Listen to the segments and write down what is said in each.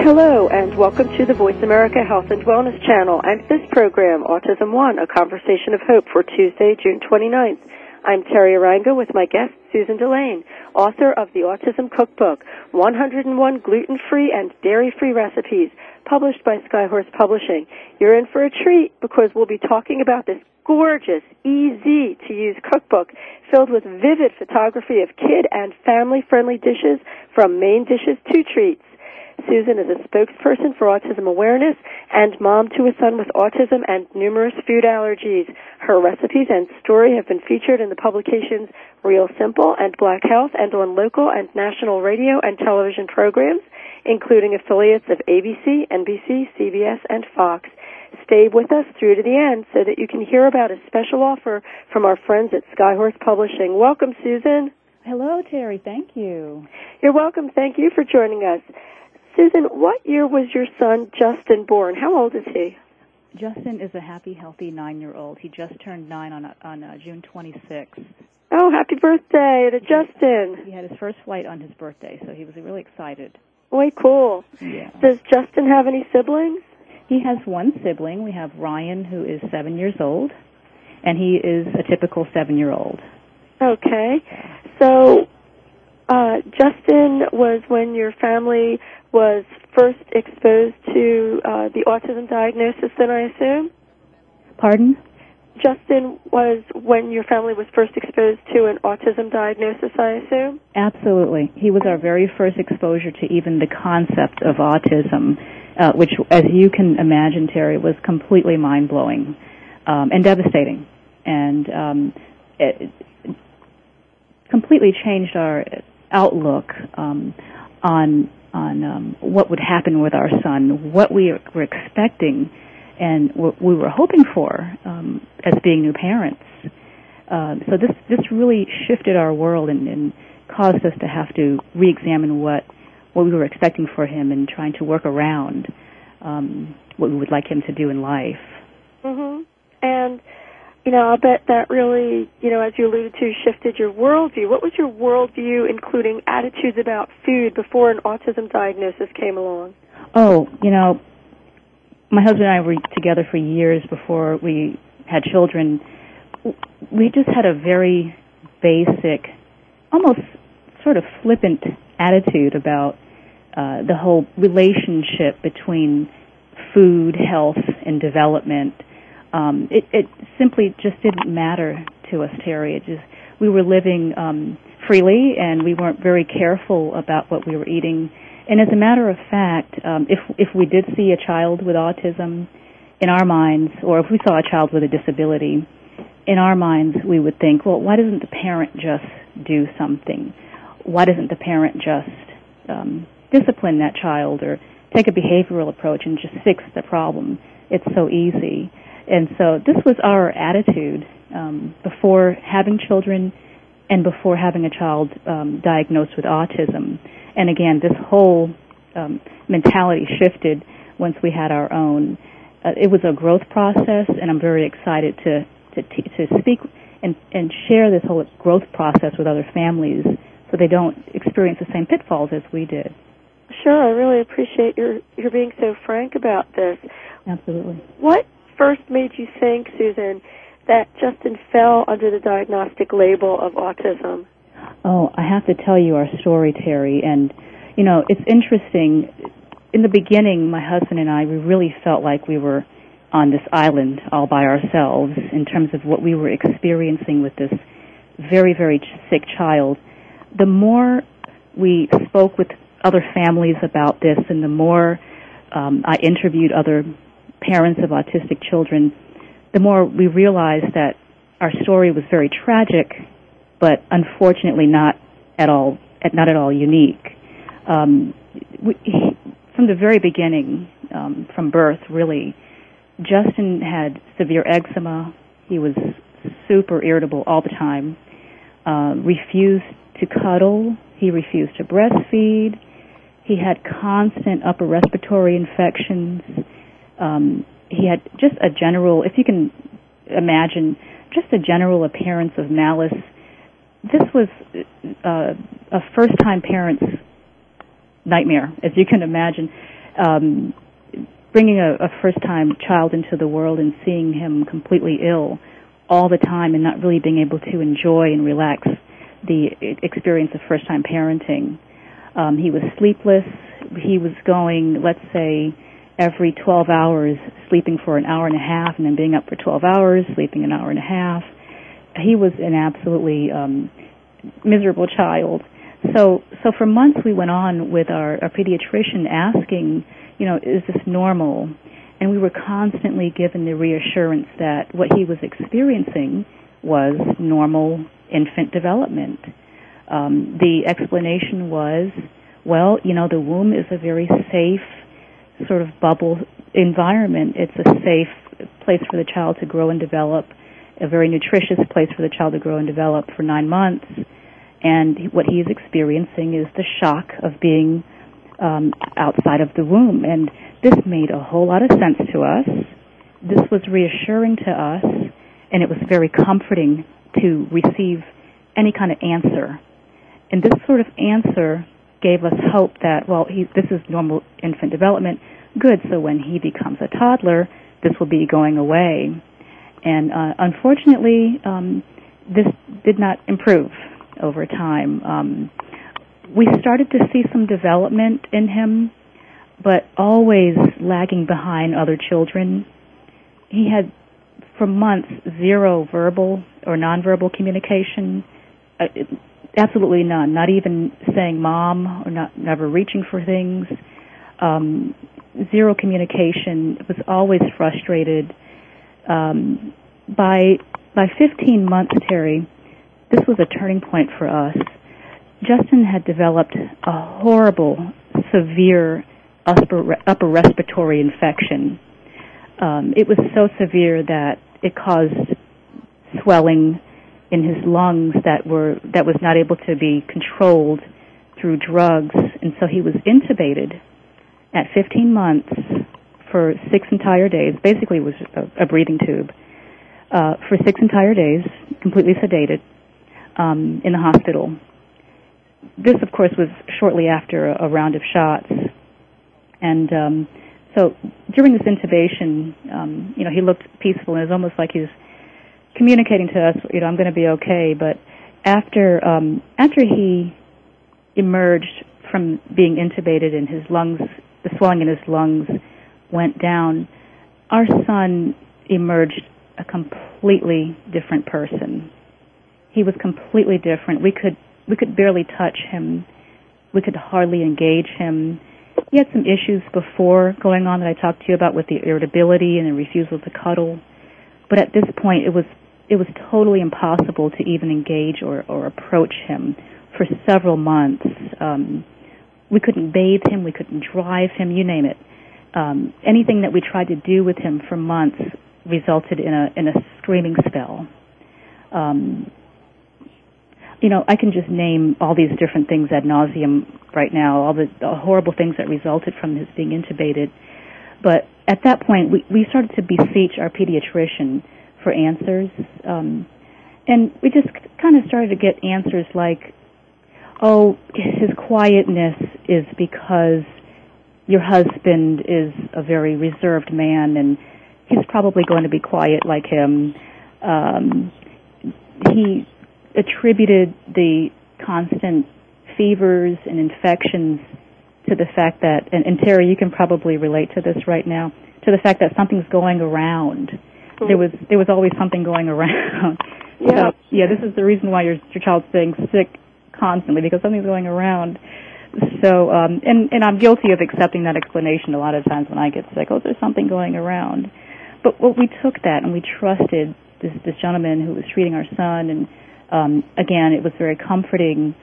Hello, and welcome to the Voice America Health and Wellness Channel and this program, Autism One, a conversation of hope for Tuesday, June 29th. I'm Teri Arranga with my guest, Susan Delaine, author of the Autism Cookbook, 101 gluten-free and dairy-free recipes, published by Skyhorse Publishing. You're in for a treat because we'll be talking about this gorgeous, easy-to-use cookbook filled with vivid photography of kid and family-friendly dishes from main dishes to treats. Susan is a spokesperson for autism awareness and mom to a son with autism and numerous food allergies. Her recipes and story have been featured in the publications Real Simple and Black Health and on local and national radio and television programs, including affiliates of ABC, NBC, CBS, and Fox. Stay with us through to the end so that you can hear about a special offer from our friends at Skyhorse Publishing. Welcome, Susan. Hello, Teri. Thank you. You're welcome. Thank you for joining us. Susan, what year was your son Justin born? How old is he? Justin is a happy, healthy nine-year-old. He just turned nine on on uh, June 26th. Oh, happy birthday to Justin! He had his first flight on his birthday, so he was really excited. Way cool. Yeah. Does Justin have any siblings? He has one sibling. We have Ryan, who is seven years old, and he is a typical seven-year-old. Okay. So, uh, Justin was when your family was first exposed to uh, the autism diagnosis, then I assume? Pardon? Justin was when your family was first exposed to an autism diagnosis, I assume? Absolutely. He was our very first exposure to even the concept of autism, uh, which, as you can imagine, Teri, was completely mind blowing um, and devastating. And um, it completely changed our outlook um, on on um, what would happen with our son, what we were expecting, and what we were hoping for um, as being new parents. Uh, so this this really shifted our world and, and caused us to have to re-examine what what we were expecting for him and trying to work around um, what we would like him to do in life. Mhm. And you know, I bet that really, you know, as you alluded to, shifted your worldview. What was your worldview, including attitudes about food, before an autism diagnosis came along? Oh, you know, my husband and I were together for years before we had children. We just had a very basic, almost sort of flippant attitude about uh, the whole relationship between food, health, and development um, it, it simply just didn't matter to us, Teri. It just we were living um, freely, and we weren't very careful about what we were eating. And as a matter of fact, um, if if we did see a child with autism in our minds, or if we saw a child with a disability, in our minds we would think, well, why doesn't the parent just do something? Why doesn't the parent just um, discipline that child or take a behavioral approach and just fix the problem? It's so easy. And so this was our attitude um, before having children and before having a child um, diagnosed with autism. And again, this whole um, mentality shifted once we had our own. Uh, it was a growth process, and I'm very excited to to, to speak and, and share this whole growth process with other families so they don't experience the same pitfalls as we did. Sure, I really appreciate your your being so frank about this. Absolutely. What first made you think, Susan, that Justin fell under the diagnostic label of autism? Oh, I have to tell you our story, Teri. And, you know, it's interesting. In the beginning, my husband and I, we really felt like we were on this island all by ourselves in terms of what we were experiencing with this very, very sick child. The more we spoke with other families about this and the more um, I interviewed other parents of autistic children, the more we realized that our story was very tragic, but unfortunately not at all not at all unique. Um, we, from the very beginning, um, from birth, really, Justin had severe eczema. He was super irritable all the time. Uh, refused to cuddle. He refused to breastfeed. He had constant upper respiratory infections. Um, he had just a general, if you can imagine, just a general appearance of malice. This was uh, a first-time parent's nightmare, as you can imagine. Um, bringing a, a first-time child into the world and seeing him completely ill all the time and not really being able to enjoy and relax the experience of first-time parenting. Um, he was sleepless. He was going, let's say, every 12 hours, sleeping for an hour and a half, and then being up for 12 hours, sleeping an hour and a half. He was an absolutely um, miserable child. So, so for months we went on with our, our pediatrician asking, you know, is this normal? And we were constantly given the reassurance that what he was experiencing was normal infant development. Um, the explanation was, well, you know, the womb is a very safe sort of bubble environment. It's a safe place for the child to grow and develop, a very nutritious place for the child to grow and develop for nine months. And what he is experiencing is the shock of being um, outside of the womb. And this made a whole lot of sense to us. This was reassuring to us, and it was very comforting to receive any kind of answer. And this sort of answer gave us hope that, well, he, this is normal infant development. Good, so when he becomes a toddler, this will be going away. And uh, unfortunately, um, this did not improve over time. Um, we started to see some development in him, but always lagging behind other children. He had, for months, zero verbal or nonverbal communication. Uh, absolutely none. Not even saying "mom" or not never reaching for things. Um, zero communication. Was always frustrated. Um, by by 15 months, Teri, this was a turning point for us. Justin had developed a horrible, severe upper, upper respiratory infection. Um, it was so severe that it caused swelling in his lungs that were that was not able to be controlled through drugs, and so he was intubated at 15 months for six entire days. Basically, it was a, a breathing tube uh, for six entire days, completely sedated um, in the hospital. This, of course, was shortly after a, a round of shots, and um, so during this intubation, um, you know, he looked peaceful, and it was almost like he was communicating to us, you know, I'm going to be okay. But after um, after he emerged from being intubated and his lungs, the swelling in his lungs went down, our son emerged a completely different person. He was completely different. We could we could barely touch him. We could hardly engage him. He had some issues before going on that I talked to you about with the irritability and the refusal to cuddle. But at this point, it was it was totally impossible to even engage or, or approach him for several months. Um, we couldn't bathe him, we couldn't drive him, you name it. Um, anything that we tried to do with him for months resulted in a in a screaming spell. Um, you know, I can just name all these different things ad nauseum right now, all the, the horrible things that resulted from his being intubated. But at that point, we, we started to beseech our pediatrician for answers. Um, and we just kind of started to get answers like, oh, his quietness is because your husband is a very reserved man and he's probably going to be quiet like him. Um, he attributed the constant fevers and infections to the fact that, and, and Teri, you can probably relate to this right now, to the fact that something's going around. There was there was always something going around. Yeah. So, yeah, this is the reason why your your child's staying sick constantly because something's going around. So, um, and and I'm guilty of accepting that explanation a lot of times when I get sick. Oh, there's something going around. But what we took that and we trusted this this gentleman who was treating our son, and um, again, it was very comforting.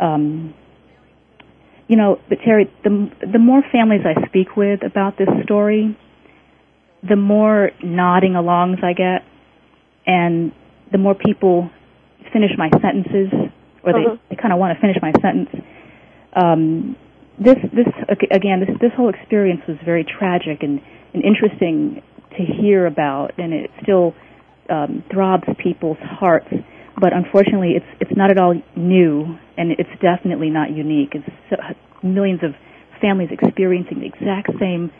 Um, you know, but Teri, the the more families I speak with about this story, the more nodding alongs I get, and the more people finish my sentences, or they, uh-huh. they kind of want to finish my sentence. Um, this this again, this this whole experience was very tragic and, and interesting to hear about, and it still um, throbs people's hearts. But unfortunately, it's it's not at all new, and it's definitely not unique. It's so, millions of families experiencing the exact same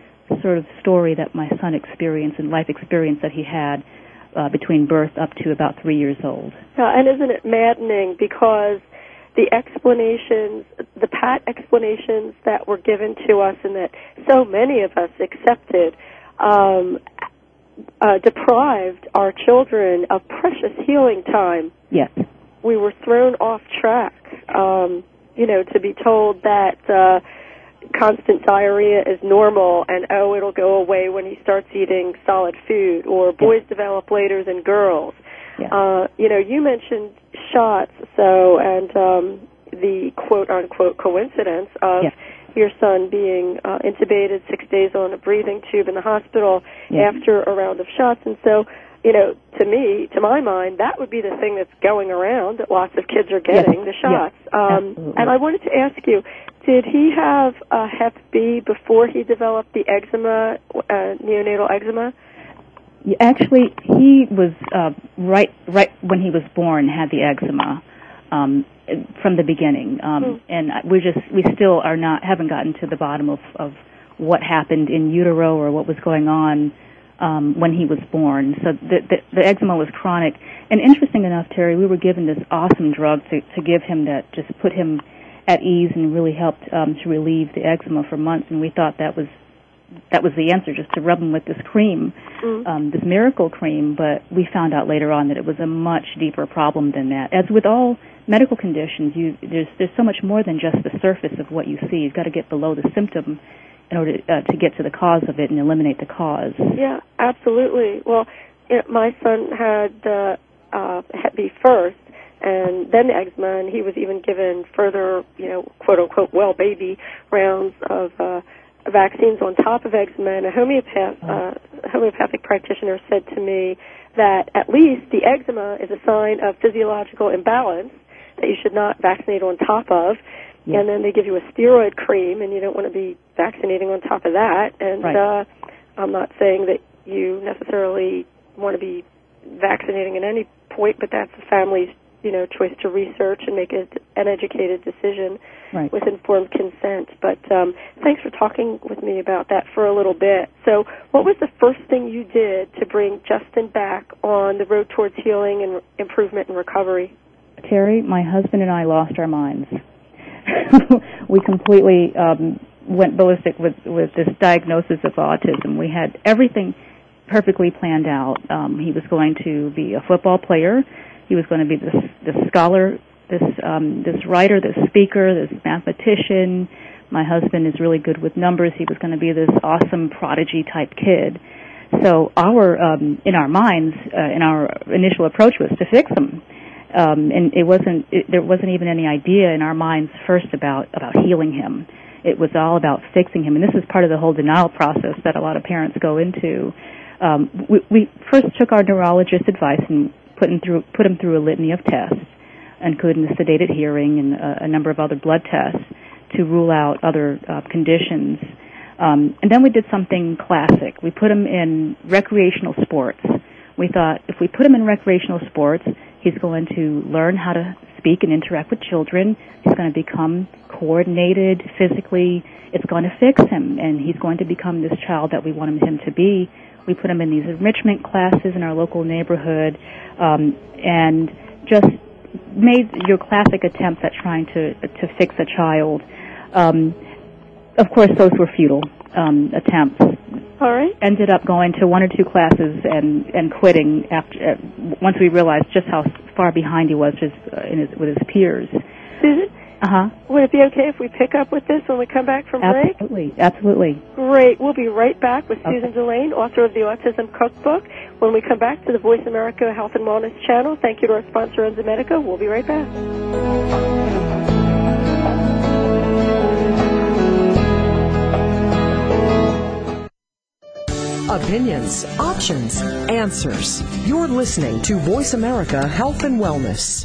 sort of story that my son experienced and life experience that he had uh, between birth up to about three years old. Yeah, and isn't it maddening because the explanations, the pat explanations that were given to us and that so many of us accepted, um, uh, deprived our children of precious healing time. Yes. We were thrown off track. Um, you know, to be told that uh, constant diarrhea is normal and oh, it'll go away when he starts eating solid food, or boys yes. develop later than girls. Yeah. Uh, you know, you mentioned shots, so and um, the quote unquote coincidence of yes your son being uh, intubated six days on a breathing tube in the hospital yeah. after a round of shots. And so, you know, to me, to my mind, that would be the thing that's going around that lots of kids are getting, yes. the shots. Yes. Um, and I wanted to ask you, did he have a Hep B before he developed the eczema, uh, neonatal eczema? Actually, he was uh, right right when he was born had the eczema um, from the beginning, um, mm. and we just we still are not haven't gotten to the bottom of, of what happened in utero or what was going on um, when he was born. So the, the, the eczema was chronic, and interesting enough, Teri, we were given this awesome drug to, to give him that just put him at ease and really helped um, to relieve the eczema for months, and we thought that was that was the answer, just to rub him with this cream, mm. um, this miracle cream. But we found out later on that it was a much deeper problem than that. As with all medical conditions, you, there's there's so much more than just the surface of what you see. You've got to get below the symptom in order uh, to get to the cause of it and eliminate the cause. Yeah, absolutely. Well, know, my son had uh, uh, Hep B first, and then the eczema, and he was even given further, you know, quote unquote, well baby rounds of. Uh, vaccines on top of eczema, and a homeopath, uh, homeopathic practitioner said to me that at least the eczema is a sign of physiological imbalance that you should not vaccinate on top of. Yeah. And then they give you a steroid cream, and you don't want to be vaccinating on top of that. And right. uh, I'm not saying that you necessarily want to be vaccinating at any point, but that's the family's you know choice to research and make a, an educated decision right. with informed consent. But um, thanks for talking with me about that for a little bit. So, what was the first thing you did to bring Justin back on the road towards healing and improvement and recovery? Teri, my husband and I lost our minds. we completely um, went ballistic with with this diagnosis of autism. We had everything perfectly planned out. Um, he was going to be a football player. He was going to be this this scholar, this um, this writer, this speaker, this mathematician. My husband is really good with numbers. He was going to be this awesome prodigy type kid. So our um, in our minds, uh, in our initial approach was to fix him um, and it wasn't it, there wasn't even any idea in our minds first about about healing him. It was all about fixing him, and this is part of the whole denial process that a lot of parents go into. Um, we, we first took our neurologist's advice and put him through put him through a litany of tests, including the sedated hearing and a, a number of other blood tests to rule out other uh, conditions. Um, and then we did something classic. We put him in recreational sports. We thought if we put him in recreational sports, He's going to learn how to speak and interact with children. He's going to become coordinated physically. It's going to fix him, and he's going to become this child that we want him to be. We put him in these enrichment classes in our local neighborhood, um, and just made your classic attempts at trying to to fix a child. Um, of course, those were futile um, attempts. All right. Ended up going to one or two classes and and quitting after uh, once we realized just how far behind he was just uh, in his, with his peers. Susan, Uh huh. would it be okay if we pick up with this when we come back from break? Absolutely, absolutely. Great. We'll be right back with Okay. Susan Delaine, author of the Autism Cookbook. When we come back to the Voice America Health and Wellness channel, thank you to our sponsor, Enzymedica. We'll be right back. Opinions, options, answers. You're listening to Voice America Health and Wellness.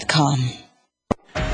Newsroom.com.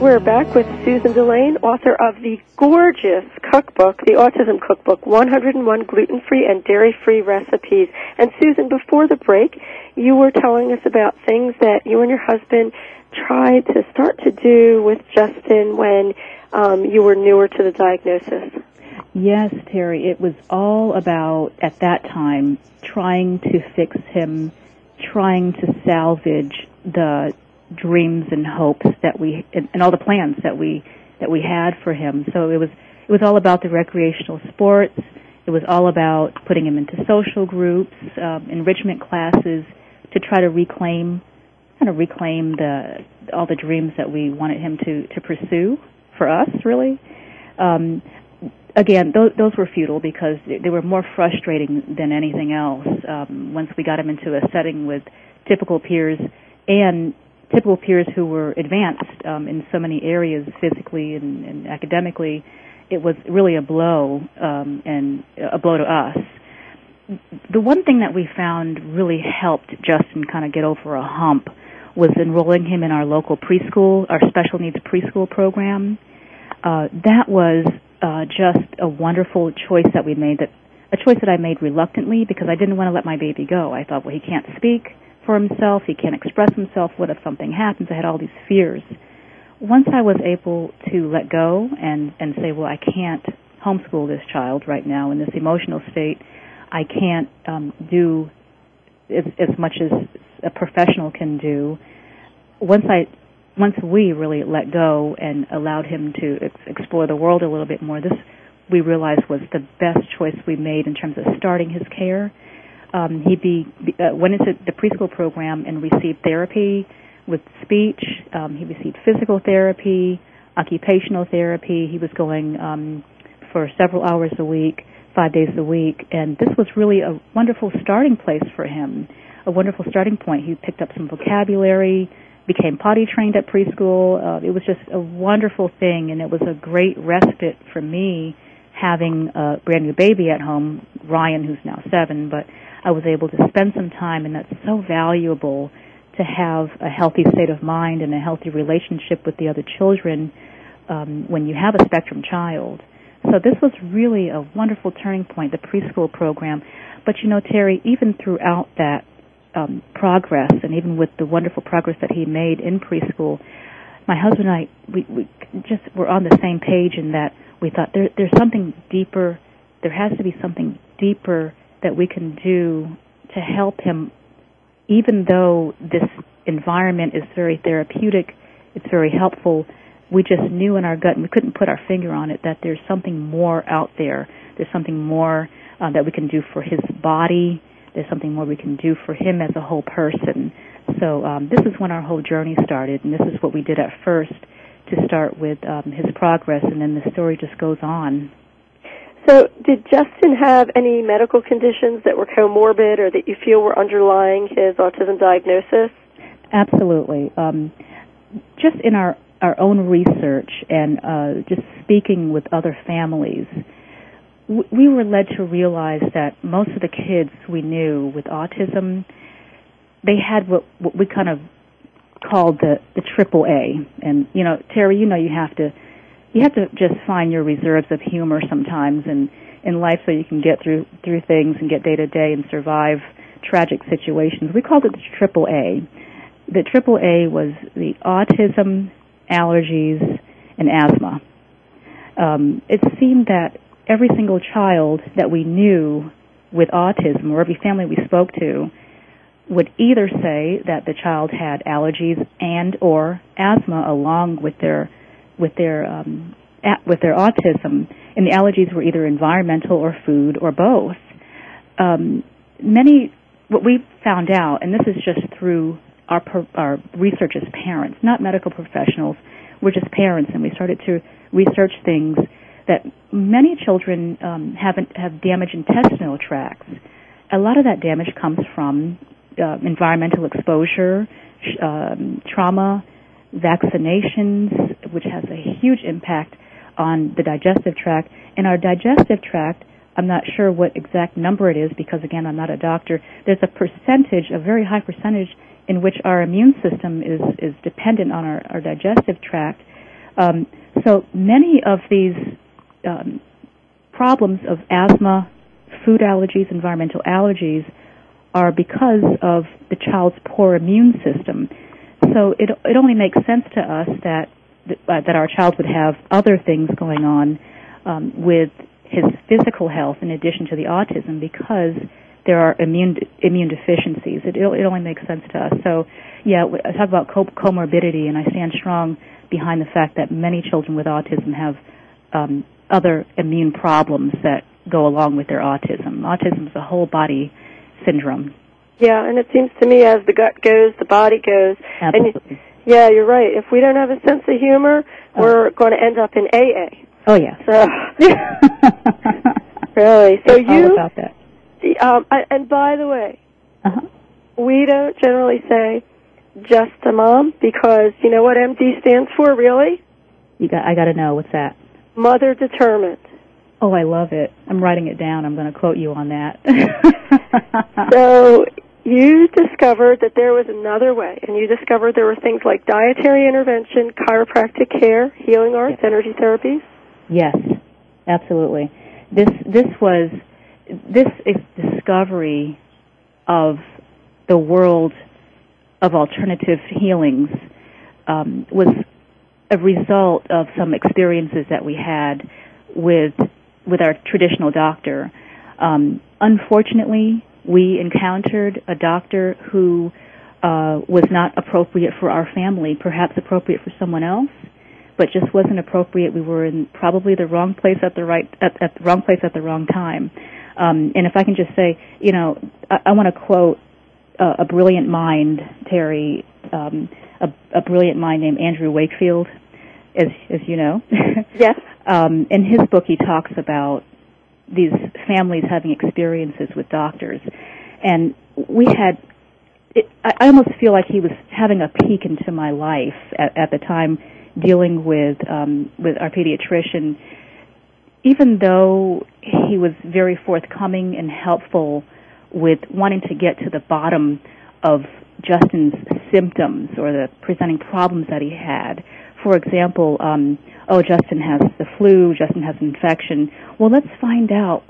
We're back with Susan Delaine, author of the gorgeous cookbook, the Autism Cookbook, 101 gluten-free and dairy-free recipes. And Susan, before the break, you were telling us about things that you and your husband tried to start to do with Justin when um, you were newer to the diagnosis. Yes, Teri, it was all about, at that time, trying to fix him, trying to salvage the dreams and hopes that we, and, and all the plans that we, that we had for him. So it was, it was all about the recreational sports. It was all about putting him into social groups, um, enrichment classes to try to reclaim, kind of reclaim the, all the dreams that we wanted him to, to pursue for us, really. Um, again, those, those were futile because they were more frustrating than anything else. Um, once we got him into a setting with typical peers and typical peers who were advanced um, in so many areas, physically and, and academically, it was really a blow um, and a blow to us. The one thing that we found really helped Justin kind of get over a hump was enrolling him in our local preschool, our special needs preschool program. Uh, that was uh, just a wonderful choice that we made. That a choice that I made reluctantly because I didn't want to let my baby go. I thought, well, he can't speak for himself. He can't express himself. What if something happens? I had all these fears. Once I was able to let go and and say, well, I can't homeschool this child right now in this emotional state. I can't um, do as, as much as a professional can do. Once I once we really let go and allowed him to ex- explore the world a little bit more, this we realized was the best choice we made in terms of starting his care. Um, he be, uh, went into the preschool program and received therapy with speech. Um, he received physical therapy, occupational therapy. He was going um, for several hours a week, five days a week, and this was really a wonderful starting place for him, a wonderful starting point. He picked up some vocabulary, became potty trained at preschool. Uh, it was just a wonderful thing, and it was a great respite for me having a brand new baby at home, Ryan, who's now seven, but I was able to spend some time, and that's so valuable to have a healthy state of mind and a healthy relationship with the other children um, when you have a spectrum child. So this was really a wonderful turning point, the preschool program. But you know, Teri, even throughout that um, progress, and even with the wonderful progress that he made in preschool, my husband and I, we, we just were on the same page in that we thought there, there's something deeper. There has to be something deeper that we can do to help him, even though this environment is very therapeutic, it's very helpful. We just knew in our gut, and we couldn't put our finger on it, that there's something more out there. There's something more uh, that we can do for his body. There's something more we can do for him as a whole person. So um, this is when our whole journey started, and this is what we did at first to start with um, his progress, and then the story just goes on. So, did Justin have any medical conditions that were comorbid or that you feel were underlying his autism diagnosis? Absolutely. Um, just in our our own research and uh, just speaking with other families, we were led to realize that most of the kids we knew with autism, they had what, what we kind of called the the triple A. And you know, Teri, you know, you have to you have to just find your reserves of humor sometimes in in life so you can get through through things and get day to day and survive tragic situations. We called it the triple A. The triple A was the autism, allergies, and asthma. Um, it seemed that every single child that we knew with autism, or every family we spoke to, would either say that the child had allergies and or asthma along with their with their um, at, with their autism, and the allergies were either environmental or food or both. Um, many what we found out, and this is just through our our research as parents, not medical professionals. We're just parents, and we started to research things that many children um, have have damaged intestinal tracts. A lot of that damage comes from uh, environmental exposure, um, trauma, vaccinations, which has a huge impact on the digestive tract. And our digestive tract, I'm not sure what exact number it is because again, I'm not a doctor. There's a percentage, a very high percentage, in which our immune system is is dependent on our, our digestive tract. Um, so many of these um, problems of asthma, food allergies, environmental allergies are because of the child's poor immune system. So it it only makes sense to us that uh, that our child would have other things going on um, with his physical health in addition to the autism because there are immune immune deficiencies. It it only makes sense to us. So yeah, I talk about co- comorbidity, and I stand strong behind the fact that many children with autism have um, other immune problems that go along with their autism. Autism is a whole body syndrome. Yeah, and it seems to me as the gut goes, the body goes. Absolutely. And yeah, you're right. If we don't have a sense of humor, oh. we're going to end up in AA. Oh yeah. So really, so it's you all about that. Um, I, and by the way, uh-huh. we don't generally say just a mom because you know what MD stands for, really? You got. I got to know what's that. Mother determined. Oh, I love it. I'm writing it down. I'm going to quote you on that. so you discovered that there was another way, and you discovered there were things like dietary intervention, chiropractic care, healing arts, yes. energy therapies. Yes, absolutely. This this was this discovery of the world of alternative healings um, was a result of some experiences that we had with with our traditional doctor. Um, unfortunately, we encountered a doctor who uh, was not appropriate for our family, perhaps appropriate for someone else, but just wasn't appropriate. We were in probably the wrong place at the right at, at the wrong place at the wrong time. Um, and if I can just say, you know, I, I want to quote uh, a brilliant mind, Teri, um, a, a brilliant mind named Andrew Wakefield, as as you know. yes. um, in his book, he talks about these families having experiences with doctors, and we had. It, I almost feel like he was having a peek into my life at, at the time, dealing with um, with our pediatrician. Even though he was very forthcoming and helpful with wanting to get to the bottom of Justin's symptoms or the presenting problems that he had. For example, um, oh, Justin has the flu, Justin has an infection. Well, let's find out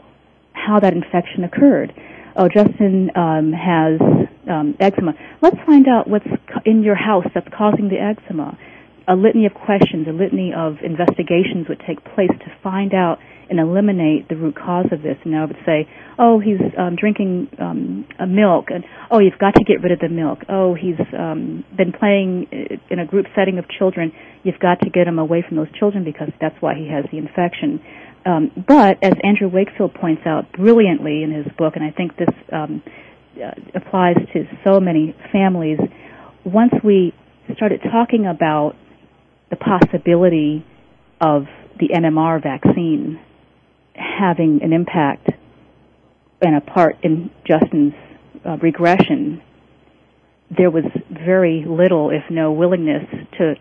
how that infection occurred. Oh, Justin um, has um, eczema. Let's find out what's in your house that's causing the eczema. A litany of questions, a litany of investigations would take place to find out and eliminate the root cause of this. And I would say, oh, he's um, drinking um, a milk, and oh, you've got to get rid of the milk. Oh, he's um, been playing in a group setting of children. You've got to get him away from those children because that's why he has the infection. Um, but as Andrew Wakefield points out brilliantly in his book, and I think this um, uh, applies to so many families, once we started talking about the possibility of the MMR vaccine having an impact and a part in Justin's uh, regression, there was very little, if no, willingness to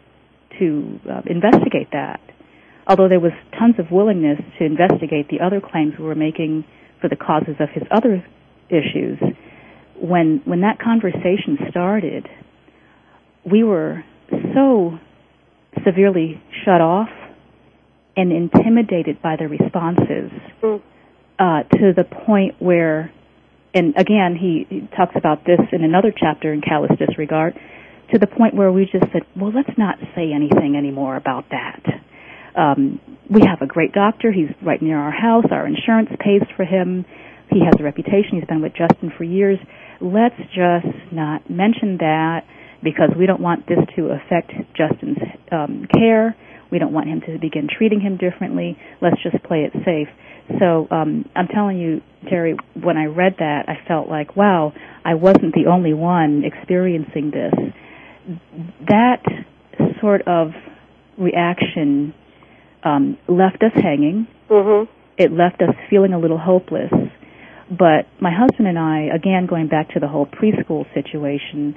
to uh, investigate that. Although there was tons of willingness to investigate the other claims we were making for the causes of his other issues, when when that conversation started, we were so severely shut off and intimidated by the responses mm. uh, to the point where, and again, he, he talks about this in another chapter in Callous Disregard, to the point where we just said, well, let's not say anything anymore about that. Um, we have a great doctor. He's right near our house. Our insurance pays for him. He has a reputation. He's been with Justin for years. Let's just not mention that because we don't want this to affect Justin's um, care we don't want him to begin treating him differently. Let's just play it safe. So um, I'm telling you, Teri, when I read that, I felt like, wow, I wasn't the only one experiencing this. That sort of reaction um, left us hanging. Mm-hmm. It left us feeling a little hopeless. But my husband and I, again, going back to the whole preschool situation,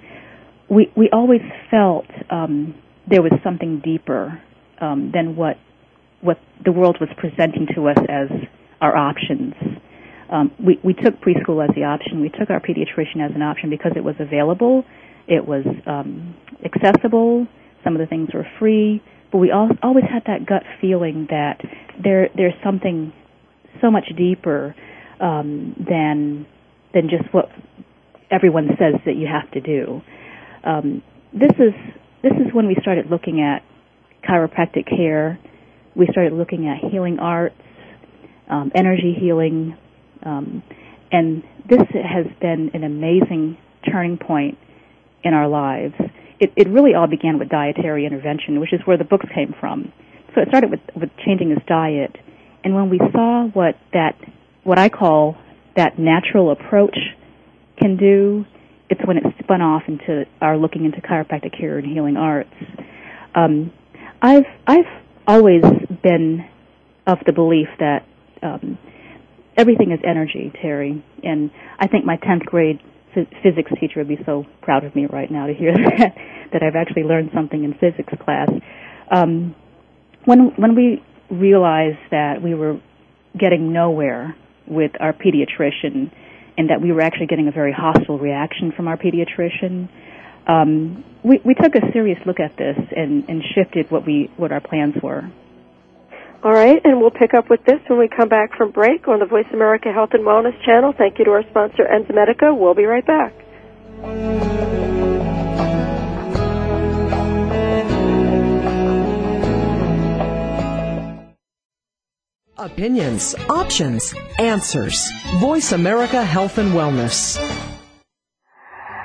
we we always felt um, there was something deeper um, than what what the world was presenting to us as our options. Um, we, we took preschool as the option. We took our pediatrician as an option because it was available, it was um, accessible. Some of the things were free, but we all, always had that gut feeling that there there's something so much deeper um, than than just what everyone says that you have to do. Um, this is this is when we started looking at chiropractic care. We started looking at healing arts, um, energy healing, um, and this has been an amazing turning point in our lives. It, it really all began with dietary intervention, which is where the books came from. So it started with, with changing his diet, and when we saw what that, what I call that natural approach can do, it's when it spun off into our looking into chiropractic care and healing arts. Um, I've I've always been of the belief that um, everything is energy, Teri, and I think my tenth grade physics teacher would be so proud of me right now to hear that that I've actually learned something in physics class. Um, when when we realized that we were getting nowhere with our pediatrician, and that we were actually getting a very hostile reaction from our pediatrician, um, we, we took a serious look at this and, and shifted what we what our plans were. All right, and we'll pick up with this when we come back from break on the Voice America Health and Wellness channel. Thank you to our sponsor, Enzymedica. We'll be right back. Opinions, options, answers. Voice America Health and Wellness.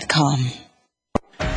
Newsroom.com.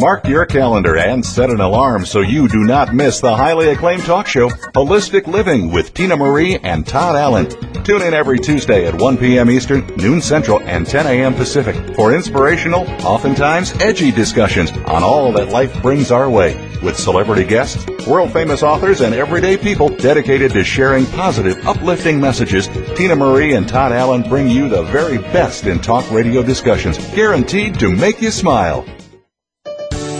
Mark your calendar and set an alarm so you do not miss the highly acclaimed talk show, Holistic Living with Tina Marie and Todd Allen. Tune in every Tuesday at 1 p.m. Eastern, noon Central, and 10 a.m. Pacific for inspirational, oftentimes edgy discussions on all that life brings our way with celebrity guests, world famous authors, and everyday people dedicated to sharing positive, uplifting messages. Tina Marie and Todd Allen bring you the very best in talk radio discussions, guaranteed to make you smile.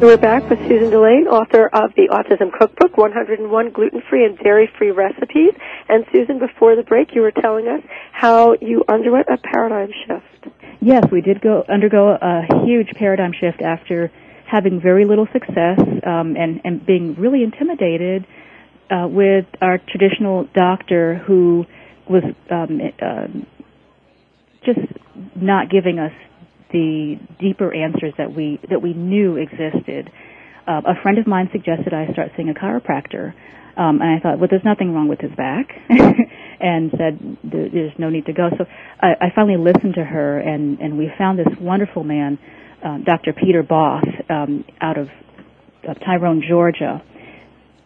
We're back with Susan Delaine, author of the Autism Cookbook, 101 gluten-free and dairy-free recipes. And Susan, before the break, you were telling us how you underwent a paradigm shift. Yes, we did go undergo a huge paradigm shift after having very little success um, and and being really intimidated uh, with our traditional doctor who was um, uh, just not giving us the deeper answers that we that we knew existed. Uh, a friend of mine suggested I start seeing a chiropractor, um, and I thought, well, there's nothing wrong with his back, and said there's no need to go. So I, I finally listened to her, and and we found this wonderful man, uh, Dr. Peter Boss, um, out of, of Tyrone, Georgia.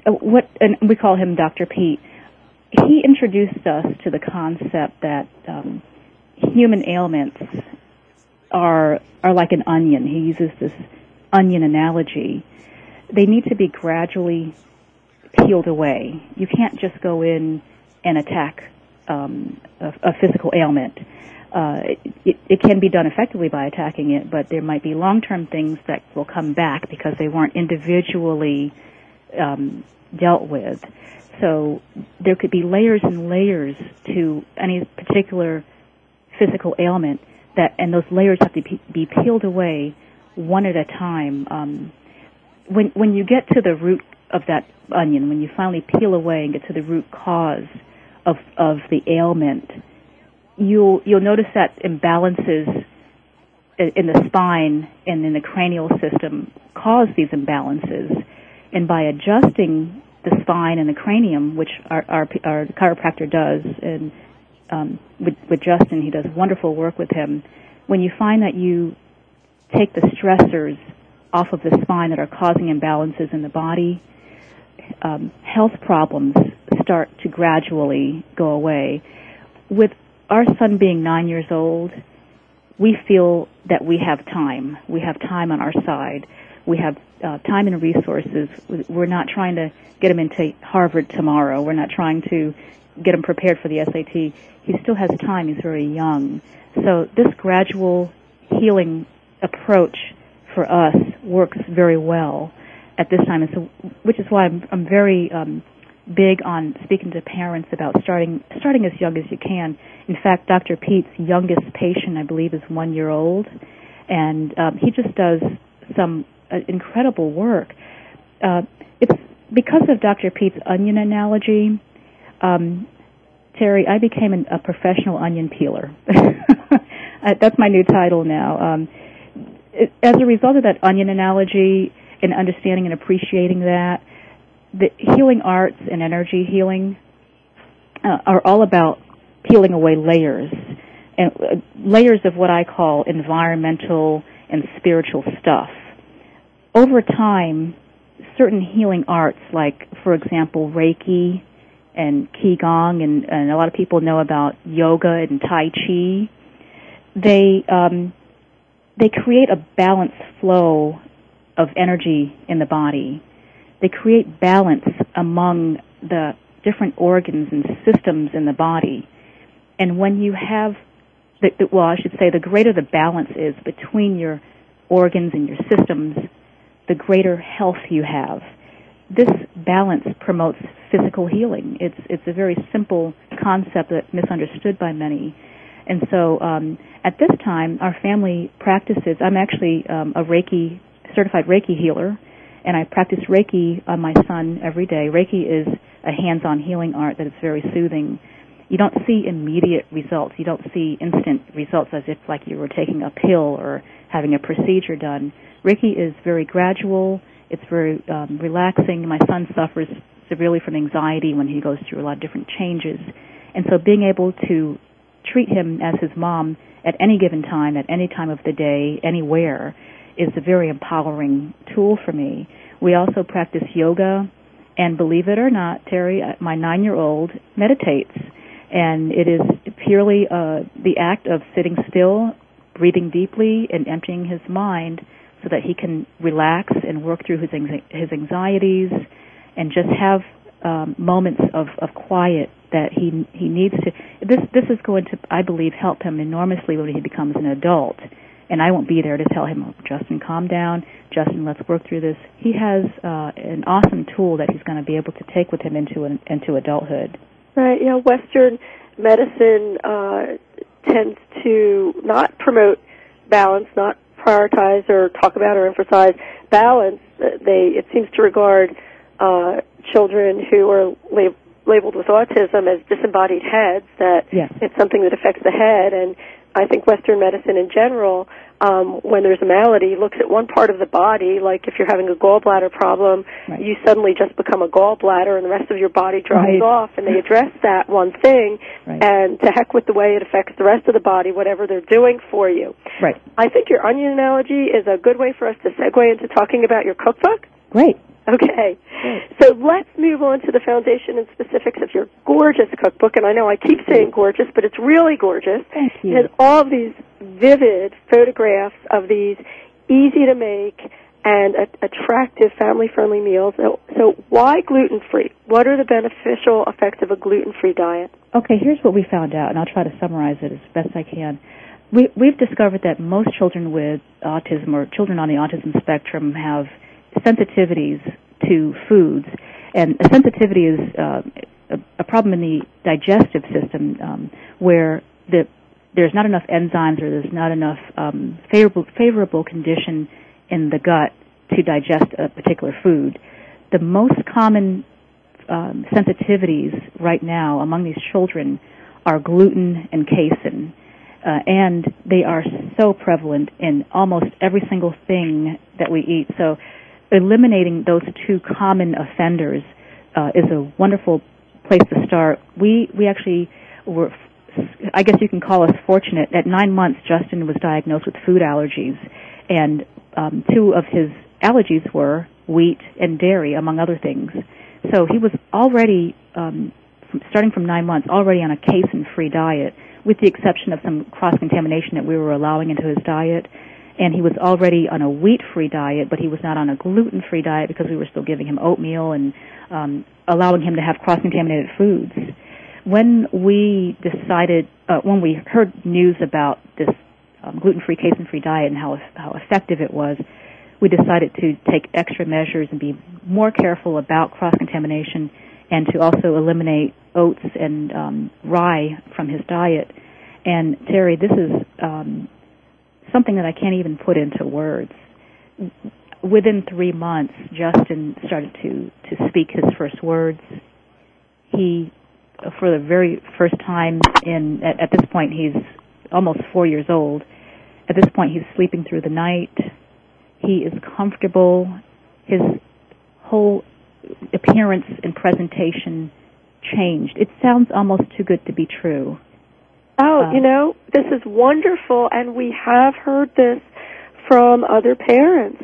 Uh, what and we call him Dr. Pete. He introduced us to the concept that um, human ailments are are like an onion. He uses this onion analogy. They need to be gradually peeled away. You can't just go in and attack um, a, a, physical ailment. Uh, it, it, can be done effectively by attacking it, but there might be long-term things that will come back because they weren't individually um, dealt with. So there could be layers and layers to any particular physical ailment that and those layers have to be peeled away one at a time. Um, when when you get to the root of that onion, when you finally peel away and get to the root cause of of the ailment, you'll you'll notice that imbalances in the spine and in the cranial system cause these imbalances, and by adjusting the spine and the cranium, which our our, our chiropractor does, and um, with, with Justin. He does wonderful work with him. When you find that you take the stressors off of the spine that are causing imbalances in the body, um, health problems start to gradually go away. With our son being nine years old, we feel that we have time. We have time on our side. We have uh, time and resources. We're not trying to get him into Harvard tomorrow. We're not trying to get him prepared for the SAT he still has time. He's very young. So this gradual healing approach for us works very well. at this time, and so which is why I'm, I'm very um, big on speaking to parents about starting starting as young as you can. In fact, Dr. Pete's youngest patient, I believe, is one year old, and um, he just does some uh, incredible work. Uh, it's because of Dr. Pete's onion analogy. Um, Teri, I became an, a professional onion peeler. That's my new title now. Um, it, as a result of that onion analogy and understanding and appreciating that, the healing arts and energy healing uh, are all about peeling away layers and uh, layers of what I call environmental and spiritual stuff. Over time, certain healing arts, like for example Reiki and Qigong, and, and a lot of people know about yoga and Tai Chi, they um, they create a balanced flow of energy in the body they create balance among the different organs and systems in the body. And when you have, the, well, I should say, the greater the balance is between your organs and your systems, the greater health you have. This balance promotes physical healing. It's it's a very simple concept that's misunderstood by many. And so, um, at this time, our family practices. I'm actually um, a Reiki certified Reiki healer and I practice Reiki on my son every day. Reiki is a hands-on healing art that is very soothing. You don't see immediate results. You don't see instant results as if like you were taking a pill or having a procedure done. Reiki is very gradual. It's very um, relaxing. My son suffers severely from anxiety when he goes through a lot of different changes. And so being able to treat him as his mom at any given time, at any time of the day, anywhere, is a very empowering tool for me. We also practice yoga, and believe it or not, Teri, uh, my nine-year-old meditates, and it is purely uh, the act of sitting still, breathing deeply, and emptying his mind so that he can relax and work through his his anxieties, and just have um, moments of, of quiet that he he needs to. This this is going to, I believe, help him enormously when he becomes an adult and I won't be there to tell him, Justin, calm down. Justin, let's work through this. He has uh, an awesome tool that he's going to be able to take with him into an, into adulthood. Right. Know, Western medicine uh, tends to not promote balance, not prioritize or talk about or emphasize balance. They it seems to regard uh, children who are lab- labeled with autism as disembodied heads. That yes. it's something that affects the head and I think Western medicine in general, um, when there's a malady, looks at one part of the body, like if you're having a gallbladder problem, right. you suddenly just become a gallbladder and the rest of your body dries right. off, and they address that one thing, right. and to heck with the way it affects the rest of the body, whatever they're doing for you. Right. I think your onion analogy is a good way for us to segue into talking about your cookbook. Great. Okay. So let's move on to the foundation and specifics of your gorgeous cookbook. And I know I keep saying gorgeous, but it's really gorgeous. Thank you. It has all of these vivid photographs of these easy to make and attractive family friendly meals. So, so why gluten free? What are the beneficial effects of a gluten free diet? Okay, here's what we found out, and I'll try to summarize it as best I can. We, we've discovered that most children with autism or children on the autism spectrum have sensitivities to foods, and a sensitivity is uh, a, a, problem in the digestive system um, where the there's not enough enzymes or there's not enough um, favorable favorable condition in the gut to digest a particular food. The most common um, sensitivities right now among these children are gluten and casein. Uh, and they are so prevalent in almost every single thing that we eat. So eliminating those two common offenders uh, is a wonderful place to start. We we actually were, I guess you can call us fortunate. At nine months, Justin was diagnosed with food allergies, and um, two of his allergies were wheat and dairy, among other things. So he was already, um, starting from nine months, already on a casein-free diet, with the exception of some cross-contamination that we were allowing into his diet and he was already on a wheat-free diet, but he was not on a gluten-free diet because we were still giving him oatmeal and um, allowing him to have cross-contaminated foods. When we decided, uh, when we heard news about this um, gluten-free, casein-free diet and how how effective it was, we decided to take extra measures and be more careful about cross contamination and to also eliminate oats and um, rye from his diet. And Teri, this is um, something that I can't even put into words. Within three months, Justin started to to speak his first words. He, for the very first time in at, at this point, he's almost four years old. At this point, he's sleeping through the night. He is comfortable. His whole appearance and presentation changed. It sounds almost too good to be true. Oh, uh, you know, this is wonderful, and we have heard this from other parents.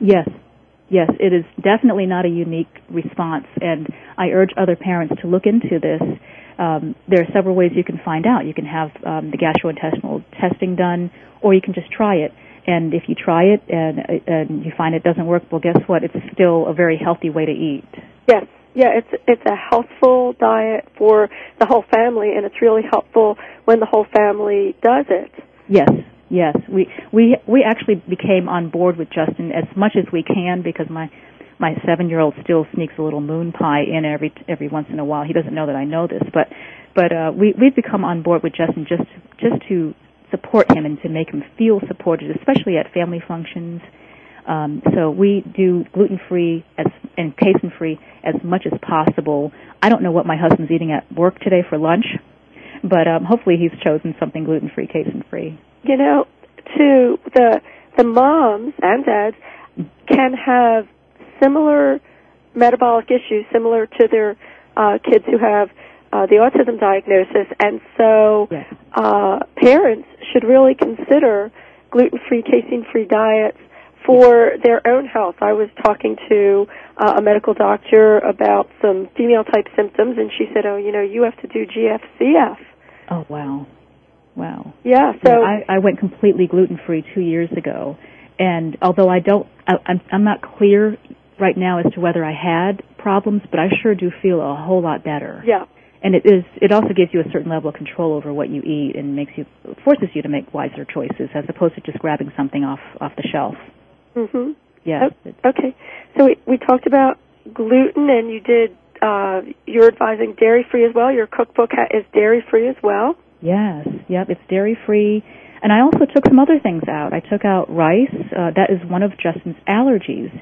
Yes, yes, it is definitely not a unique response, and I urge other parents to look into this. Um, there are several ways you can find out. You can have um, the gastrointestinal testing done, or you can just try it. And if you try it and, and you find it doesn't work, well, guess what? It's still a very healthy way to eat. Yes, yeah, it's it's a healthful diet for the whole family, and it's really helpful when the whole family does it. Yes, yes. We we we actually became on board with Justin as much as we can because my my seven year old still sneaks a little moon pie in every every once in a while. He doesn't know that I know this, but but uh, we we've become on board with Justin just just to support him and to make him feel supported, especially at family functions um, so we do gluten free and casein free as much as possible. I don't know what my husband's eating at work today for lunch, but um, hopefully he's chosen something gluten free, casein free. You know, to the the moms and dads can have similar metabolic issues similar to their uh, kids who have uh, the autism diagnosis, and so yes. uh, parents should really consider gluten-free, casein-free diets for their own health. I was talking to uh, a medical doctor about some female type symptoms, and she said, "Oh, you know, you have to do GFCF." Oh wow, wow. Yeah. So yeah, I, I went completely gluten free two years ago, and although I don't, I, I'm I'm not clear right now as to whether I had problems, but I sure do feel a whole lot better. Yeah. And it is it also gives you a certain level of control over what you eat and makes you forces you to make wiser choices as opposed to just grabbing something off off the shelf. Mm-hmm. Yeah. Okay. So we, we talked about gluten, and you did. Uh, you're advising dairy free as well. Your cookbook ha- is dairy free as well. Yes. Yep. It's dairy free, and I also took some other things out. I took out rice. Uh, that is one of Justin's allergies.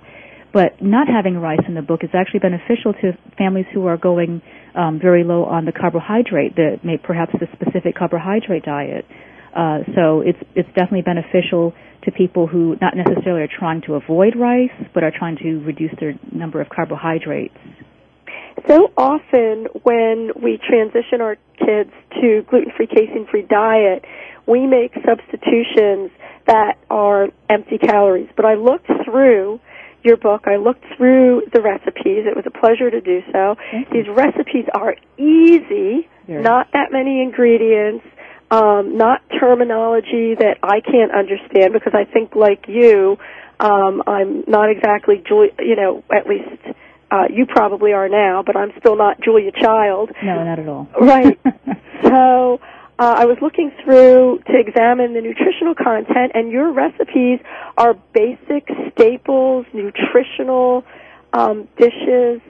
But not having rice in the book is actually beneficial to families who are going um, very low on the carbohydrate, that may perhaps the specific carbohydrate diet. Uh, so it's it's definitely beneficial to people who not necessarily are trying to avoid rice, but are trying to reduce their number of carbohydrates. So often when we transition our kids to gluten-free, casein-free diet, we make substitutions that are empty calories. But I looked through your book. I looked through the recipes. It was a pleasure to do so. These recipes are easy, Very. not that many ingredients um, not terminology that I can't understand because I think, like you, um, I'm not exactly Julia. You know, at least uh, you probably are now, but I'm still not Julia Child. No, not at all. Right. so. Uh, I was looking through to examine the nutritional content, and your recipes are basic staples, nutritional um, dishes.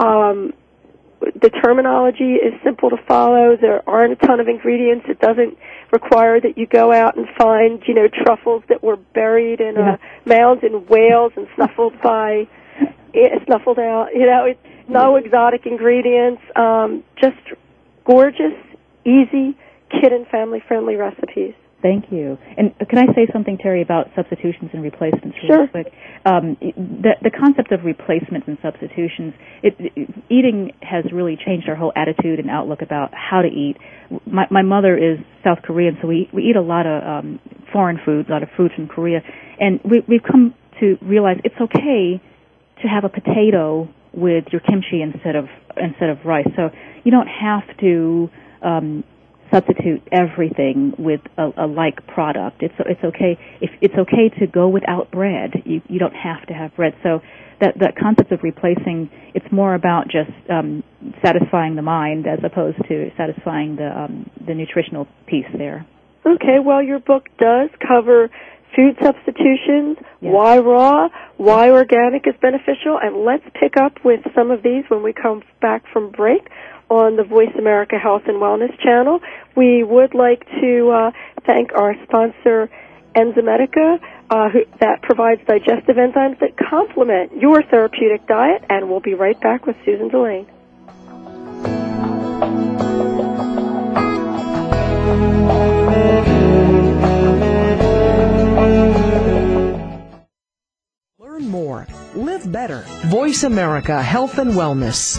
Um, the terminology is simple to follow. There aren't a ton of ingredients. It doesn't require that you go out and find, you know, truffles that were buried in yeah. a mound in Wales and snuffled by, eh, snuffled out. You know, it's no exotic ingredients. Um, just gorgeous, easy, kid and family friendly recipes. Thank you. And can I say something, Teri, about substitutions and replacements really sure. quick? Um, the, the concept of replacements and substitutions, it, it, eating has really changed our whole attitude and outlook about how to eat. My, my mother is South Korean, so we, we eat a lot of um, foreign food, a lot of food from Korea, and we, we've come to realize it's okay to have a potato with your kimchi instead of instead of rice. So you don't have to um, substitute everything with a, a like product. It's it's okay if it's okay to go without bread. You you don't have to have bread. So that that concept of replacing it's more about just um, satisfying the mind as opposed to satisfying the um, the nutritional piece there. Okay, well your book does cover food substitutions, Yes. why raw, why organic is beneficial, and let's pick up with some of these when we come back from break on the Voice America Health and Wellness channel. We would like to uh, thank our sponsor, Enzymedica, uh, who, that provides digestive enzymes that complement your therapeutic diet, and we'll be right back with Susan Delaine. Learn more. Live better. Voice America Health and Wellness.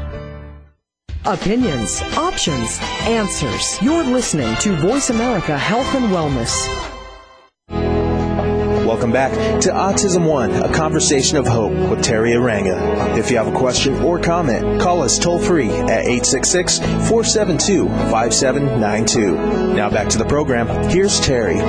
Opinions, options, answers. You're listening to Voice America Health and Wellness. Welcome back to Autism One, a conversation of hope with Teri Arranga. If you have a question or comment, call us toll free at 866 472 5792. Now back to the program. Here's Teri.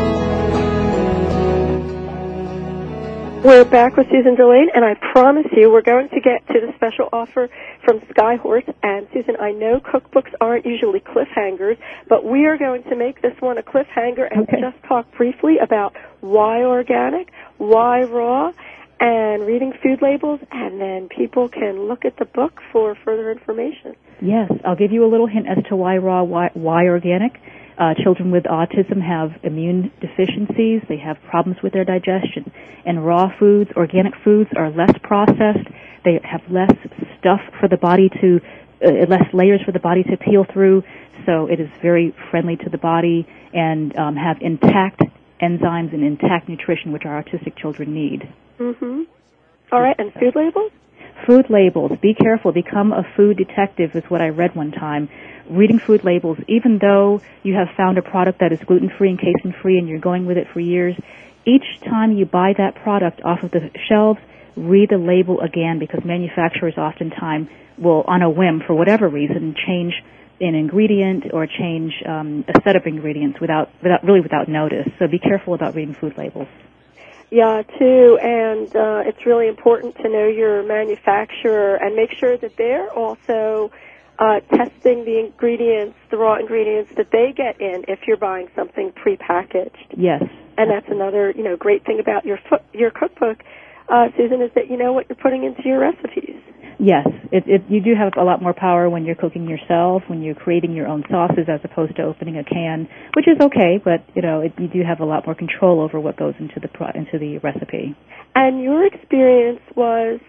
We're back with Susan Delaine, and I promise you we're going to get to the special offer from Skyhorse. And Susan, I know cookbooks aren't usually cliffhangers, but we are going to make this one a cliffhanger and Okay. just talk briefly about why organic, why raw, and reading food labels, and then people can look at the book for further information. Yes, I'll give you a little hint as to why raw, why, why organic. Uh, children with autism have immune deficiencies. They have problems with their digestion. And raw foods, organic foods, are less processed. They have less stuff for the body to, uh, less layers for the body to peel through. So it is very friendly to the body and um, have intact enzymes and intact nutrition, which our autistic children need. Mm-hmm. All right, and food labels? Food labels. Be careful. Become a food detective is what I read one time. Reading food labels, even though you have found a product that is gluten free and casein free and you're going with it for years, each time you buy that product off of the shelves, read the label again because manufacturers oftentimes will, on a whim, for whatever reason, change an ingredient or change um, a set of ingredients without, without really without notice. So be careful about reading food labels. Yeah, too, and uh, it's really important to know your manufacturer and make sure that they're also uh, testing the ingredients, the raw ingredients that they get in if you're buying something prepackaged. Yes. And that's another, you know, great thing about your fo- your cookbook, uh, Susan, is that you know what you're putting into your recipes. Yes, it, it, you do have a lot more power when you're cooking yourself, when you're creating your own sauces, as opposed to opening a can, which is okay. But you know, it, you do have a lot more control over what goes into the pro- into the recipe. And your experience was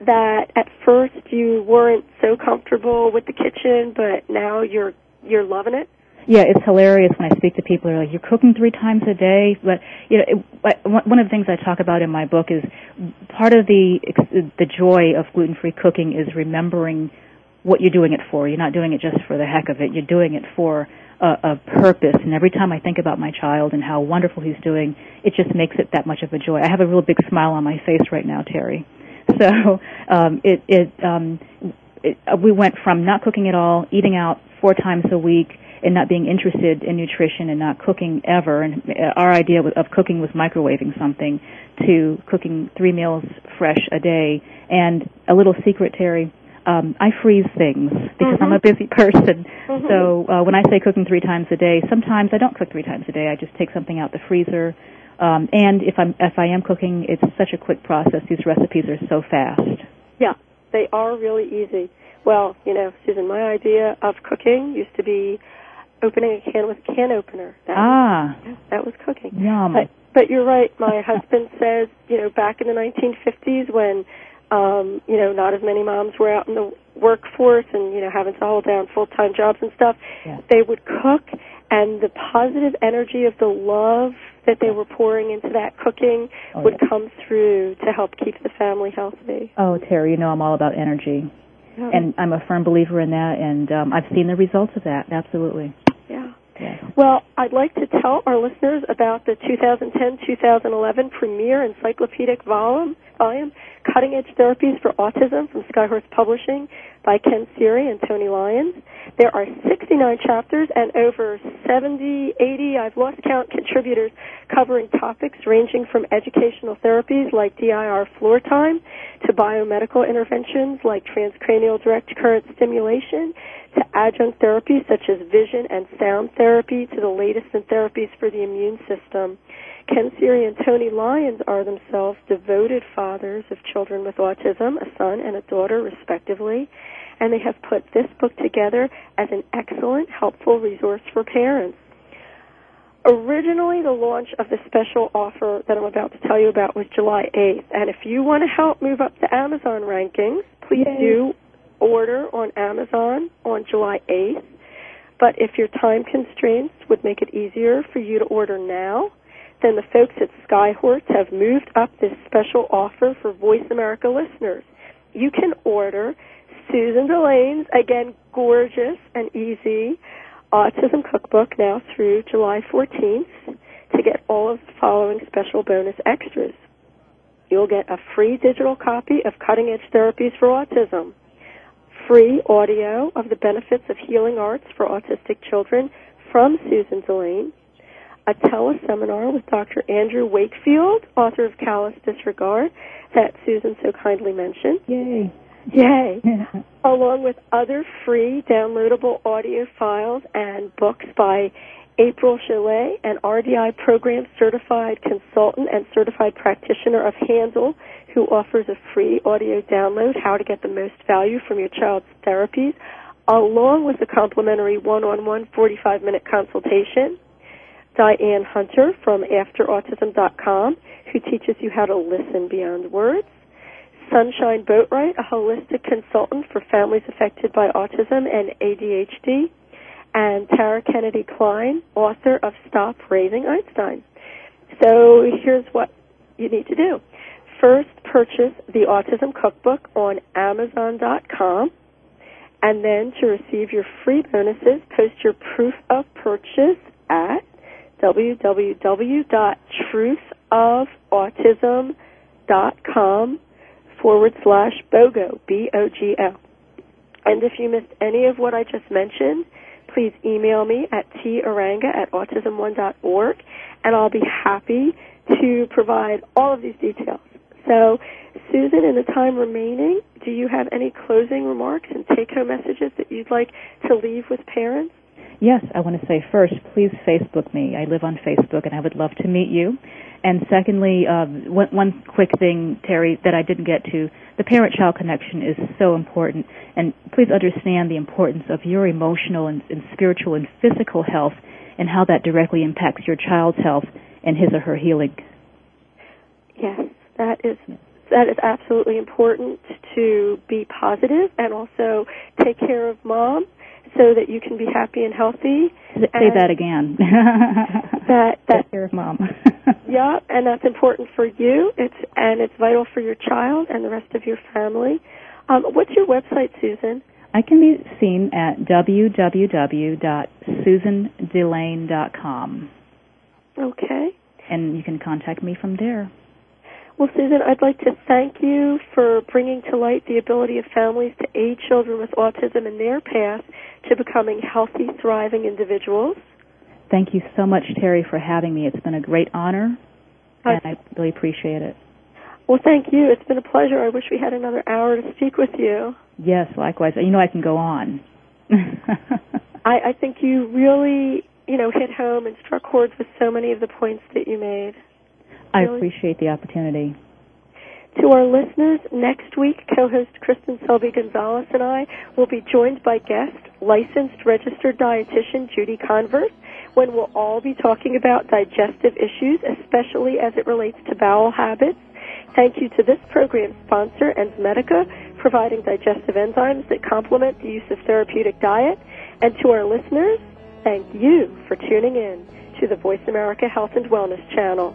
that at first you weren't so comfortable with the kitchen, but now you're you're loving it. Yeah, it's hilarious when I speak to people who are like, "You're cooking three times a day," but you know, it, one of the things I talk about in my book is part of the the joy of gluten-free cooking is remembering what you're doing it for. You're not doing it just for the heck of it. You're doing it for a, a purpose. And every time I think about my child and how wonderful he's doing, it just makes it that much of a joy. I have a real big smile on my face right now, Teri. So um, it it, um, it we went from not cooking at all, eating out four times a week, and not being interested in nutrition and not cooking ever. And our idea of cooking was microwaving something to cooking three meals fresh a day. And a little secret, Teri, um, I freeze things because mm-hmm. I'm a busy person. Mm-hmm. So uh, when I say cooking three times a day, sometimes I don't cook three times a day. I just take something out the freezer. Um, and if I'm if I am cooking, it's such a quick process. These recipes are so fast. Yeah, they are really easy. Well, you know, Susan, my idea of cooking used to be opening a can with a can opener. That ah, was, that was cooking. Yum. But, but you're right. My husband says, you know, back in the 1950s when um, you know, not as many moms were out in the workforce and, you know, having to hold down full-time jobs and stuff. Yeah. They would cook and the positive energy of the love that they were pouring into that cooking oh, would yeah. come through to help keep the family healthy. Oh, Teri, you know I'm all about energy. Yeah. And I'm a firm believer in that and um I've seen the results of that. Absolutely. Well, I'd like to tell our listeners about the 2010-2011 premier encyclopedic volume, volume Cutting Edge Therapies for Autism from Skyhorse Publishing by Ken Siri and Tony Lyons. There are 69 chapters and over 70, 80, I've lost count, contributors covering topics ranging from educational therapies like DIR floor time to biomedical interventions like transcranial direct current stimulation to adjunct therapies such as vision and sound therapy to the latest in therapies for the immune system. Ken Siri and Tony Lyons are themselves devoted fathers of children with autism, a son and a daughter respectively, and they have put this book together as an excellent, helpful resource for parents. Originally, the launch of the special offer that I'm about to tell you about was July 8th, and if you want to help move up the Amazon rankings, please Yay. do order on Amazon on July 8th. But if your time constraints would make it easier for you to order now, then the folks at Skyhorse have moved up this special offer for Voice America listeners. You can order Susan Delaine's, again, gorgeous and easy autism cookbook now through July 14th to get all of the following special bonus extras. You'll get a free digital copy of Cutting Edge Therapies for Autism, free audio of the benefits of healing arts for autistic children from Susan Delaine, a teleseminar with Dr. Andrew Wakefield, author of Callous Disregard, that Susan so kindly mentioned. Yay. Yay. Along with other free downloadable audio files and books by April Chalet, an RDI program certified consultant and certified practitioner of Handle, who offers a free audio download, How to Get the Most Value from Your Child's Therapies, along with a complimentary one-on-one 45-minute consultation. Diane Hunter from AfterAutism.com, who teaches you how to listen beyond words. Sunshine Boatwright, a holistic consultant for families affected by autism and ADHD. And Tara Kennedy Klein, author of Stop Raising Einstein. So here's what you need to do. First, purchase the Autism Cookbook on Amazon.com. And then to receive your free bonuses, post your proof of purchase at www.truthofautism.com forward slash BOGO, B-O-G-O. And if you missed any of what I just mentioned, please email me at taranga at autism1.org, and I'll be happy to provide all of these details. So, Susan, in the time remaining, do you have any closing remarks and take-home messages that you'd like to leave with parents? Yes, I want to say first, please Facebook me. I live on Facebook, and I would love to meet you. And secondly, um, one, one quick thing, Teri, that I didn't get to: the parent-child connection is so important. And please understand the importance of your emotional and, and spiritual and physical health, and how that directly impacts your child's health and his or her healing. Yes, that is that is absolutely important to be positive and also take care of mom so that you can be happy and healthy. Say And that again. That that your mom. yeah, and that's important for you. It's and it's vital for your child and the rest of your family. Um, what's your website, Susan? I can be seen at www.susandelaine.com, Okay. and you can contact me from there. Well, Susan, I'd like to thank you for bringing to light the ability of families to aid children with autism in their path to becoming healthy, thriving individuals. Thank you so much, Teri, for having me. It's been a great honor, and I really appreciate it. Well, thank you. It's been a pleasure. I wish we had another hour to speak with you. Yes, likewise. You know I can go on. I, I think you really, you know, hit home and struck chords with so many of the points that you made. I appreciate the opportunity. To our listeners, next week, co-host Kristin Selby Gonzalez and I will be joined by guest, licensed registered dietitian Judy Converse, when we'll all be talking about digestive issues, especially as it relates to bowel habits. Thank you to this program's sponsor, Enzymedica, providing digestive enzymes that complement the use of therapeutic diet. And to our listeners, thank you for tuning in to the Voice America Health and Wellness channel.